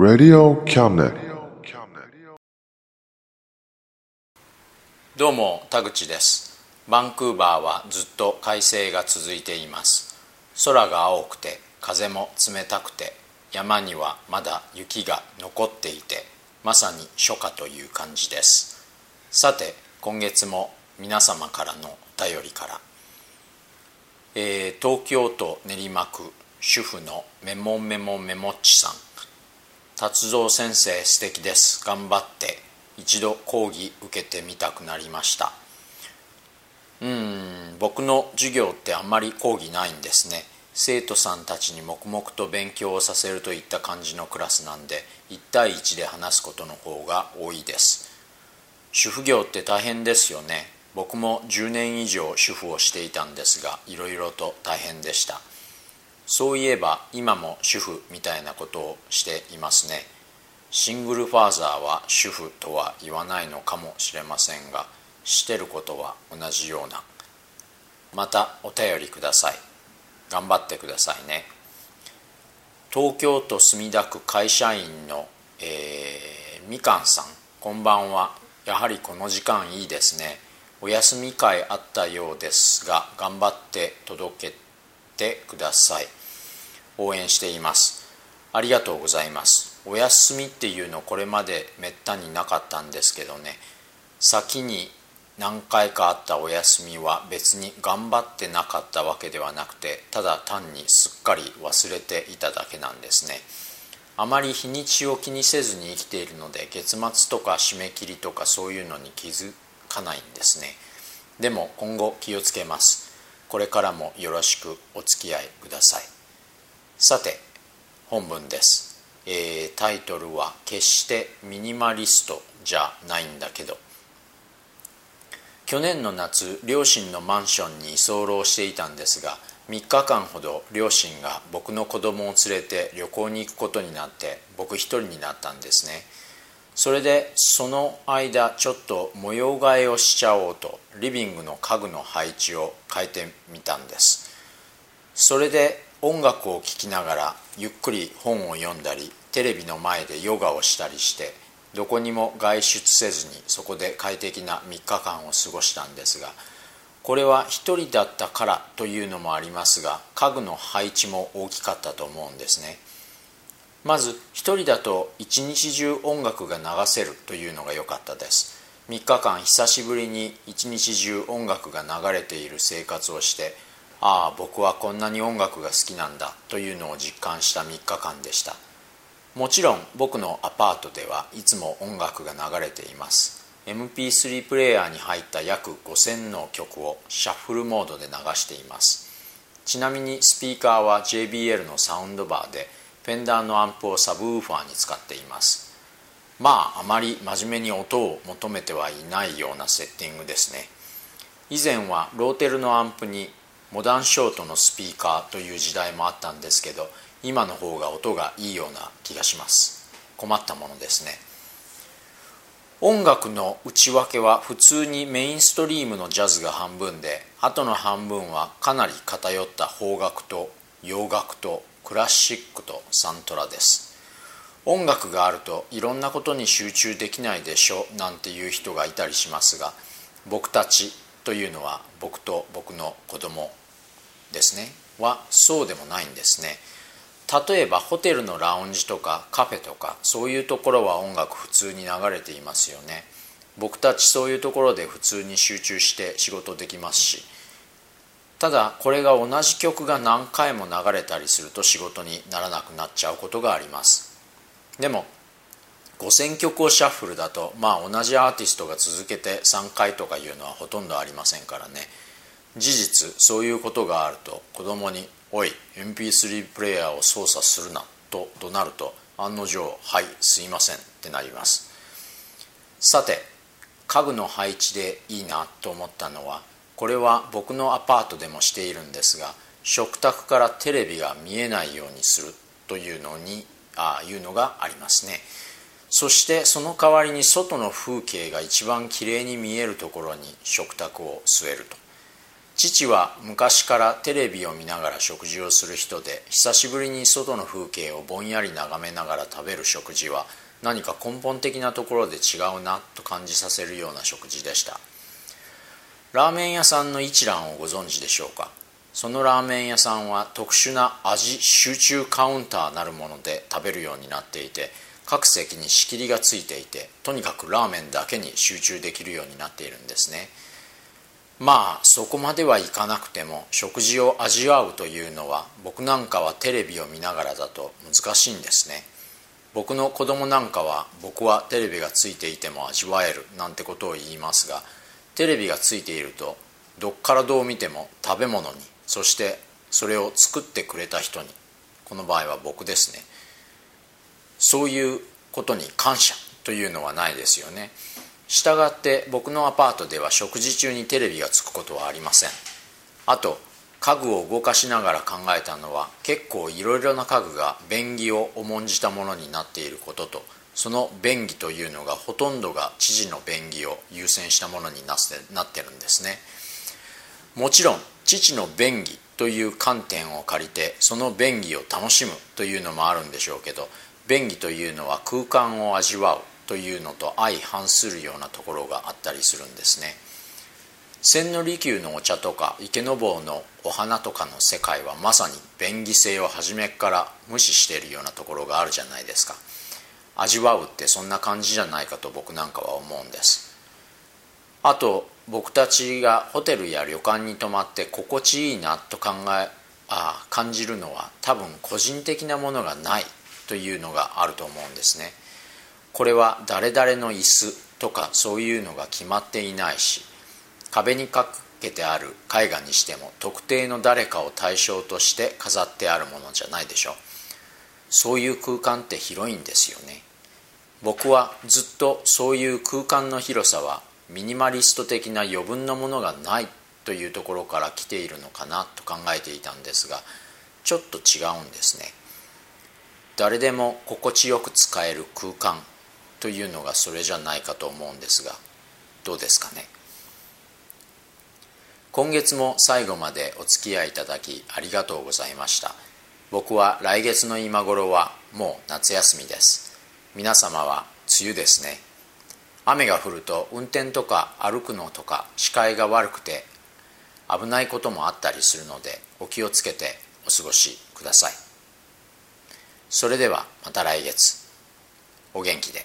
Radio can どうも田口です。バンクーバーはずっと快晴が続いています。空が青くて風も冷たくて山にはまだ雪が残っていてまさに初夏という感じです。さて今月も皆様からのお便りから、えー東京都練馬区主婦のメモメモメモッチさん。達三先生素敵です。頑張って一度講義受けてみたくなりました。うん僕の授業ってあんまり講義ないんですね。生徒さんたちに黙々と勉強をさせるといった感じのクラスなんで1対1で話すことの方が多いです。主婦業って大変ですよね。僕も10年以上主婦をしていたんですがいろいろと大変でした。そういえば今も主婦みたいなことをしていますね。シングルファーザーは主婦とは言わないのかもしれませんがしてることは同じような。またお便りください。頑張ってくださいね。東京都墨田区会社員の、えーみかんさん。こんばんは。やはりこの時間いいですね。お休み会あったようですが頑張って届けてください。応援しています。ありがとうございます。お休みっていうのこれまでめったになかったんですけどね。先に何回かあったお休みは別に頑張ってなかったわけではなくてただ単にすっかり忘れていただけなんですね。あまり日にちを気にせずに生きているので月末とか締め切りとかそういうのに気づかないんですね。でも今後気をつけます。これからもよろしくお付き合いください。さて本文です、えータイトルは「決してミニマリストじゃないんだけど」去年の夏両親のマンションに居候していたんですが3日間ほど両親が僕の子供を連れて旅行に行くことになって僕一人になったんですね。それでその間ちょっと模様替えをしちゃおうとリビングの家具の配置を変えてみたんです。それで音楽を聴きながらゆっくり本を読んだりテレビの前でヨガをしたりしてどこにも外出せずにそこで快適な3日間を過ごしたんですがこれは一人だったからというのもありますが家具の配置も大きかったと思うんですね。まず一人だと一日中音楽が流せるというのが良かったです。3日間久しぶりに一日中音楽が流れている生活をしてああ僕はこんなに音楽が好きなんだというのを実感した3日間でした。もちろん僕のアパートではいつも音楽が流れています。MP3 プレイヤーに入った約5000の曲をシャッフルモードで流しています。ちなみにスピーカーは JBL のサウンドバーでフェンダーのアンプをサブウーファーに使っています。まああまり真面目に音を求めてはいないようなセッティングですね。以前はローテルのアンプにモダンショートのスピーカーという時代もあったんですけど今の方が音がいいような気がします。困ったものですね。音楽の内訳は普通にメインストリームのジャズが半分であとの半分はかなり偏った邦楽と洋楽とクラシックとサントラです。音楽があるといろんなことに集中できないでしょなんていう人がいたりしますが僕たちというのは僕と僕の子供ですね。はそうでもないんですね。例えばホテルのラウンジとかカフェとかそういうところは音楽普通に流れていますよね。僕たちそういうところで普通に集中して仕事できますし。ただこれが同じ曲が何回も流れたりすると仕事にならなくなっちゃうことがあります。でも5,000曲をシャッフルだとまあ同じアーティストが続けて3回とかいうのはほとんどありませんからね。事実そういうことがあると子供に「おい MP3 プレーヤーを操作するな」と怒鳴ると案の定「はいすいません」ってなります。さて家具の配置でいいなと思ったのはこれは僕のアパートでもしているんですが食卓からテレビが見えないようにするというのにあいうのがありますね。そしてその代わりに外の風景が一番きれいに見えるところに食卓を据えると。父は昔からテレビを見ながら食事をする人で久しぶりに外の風景をぼんやり眺めながら食べる食事は何か根本的なところで違うなと感じさせるような食事でした。ラーメン屋さんの一蘭をご存知でしょうか？そのラーメン屋さんは特殊な味集中カウンターなるもので食べるようになっていて各席に仕切りがついていてとにかくラーメンだけに集中できるようになっているんですね。まあそこまではいかなくても食事を味わうというのは僕なんかはテレビを見ながらだと難しいんですね。僕の子供なんかは僕はテレビがついていても味わえるなんてことを言いますがテレビがついているとどっからどう見ても食べ物にそしてそれを作ってくれた人にこの場合は僕ですね。そういうことに感謝というのはないですよね。したがって僕のアパートでは食事中にテレビがつくことはありません。あと家具を動かしながら考えたのは結構いろいろな家具が便宜を重んじたものになっていることとその便宜というのがほとんどが知事の便宜を優先したものになってるんですね。もちろん父の便宜という観点を借りてその便宜を楽しむというのもあるんでしょうけど便宜というのは空間を味わうというのと相反するようなところがあったりするんですね。千利休のお茶とか池坊のお花とかの世界はまさに便宜性を初めから無視しているようなところがあるじゃないですか。味わうってそんな感じじゃないかと僕なんかは思うんです。あと僕たちがホテルや旅館に泊まって心地いいなと考えあ感じるのは多分個人的なものがないというのがあると思うんですね。これは誰々の椅子とかそういうのが決まっていないし壁にかけてある絵画にしても特定の誰かを対象として飾ってあるものじゃないでしょう。そういう空間って広いんですよね。僕はずっとそういう空間の広さはミニマリスト的な余分なものがないというところから来ているのかなと考えていたんですがちょっと違うんですね。誰でも心地よく使える空間というのがそれじゃないかと思うんですがどうですかね？今月も最後までお付き合いいただきありがとうございました。僕は来月の今頃はもう夏休みです。皆様は梅雨ですね。雨が降ると運転とか歩くのとか視界が悪くて危ないこともあったりするのでお気をつけてお過ごしください。それではまた来月。お元気で。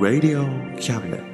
Radio Cabinet.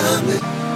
coming.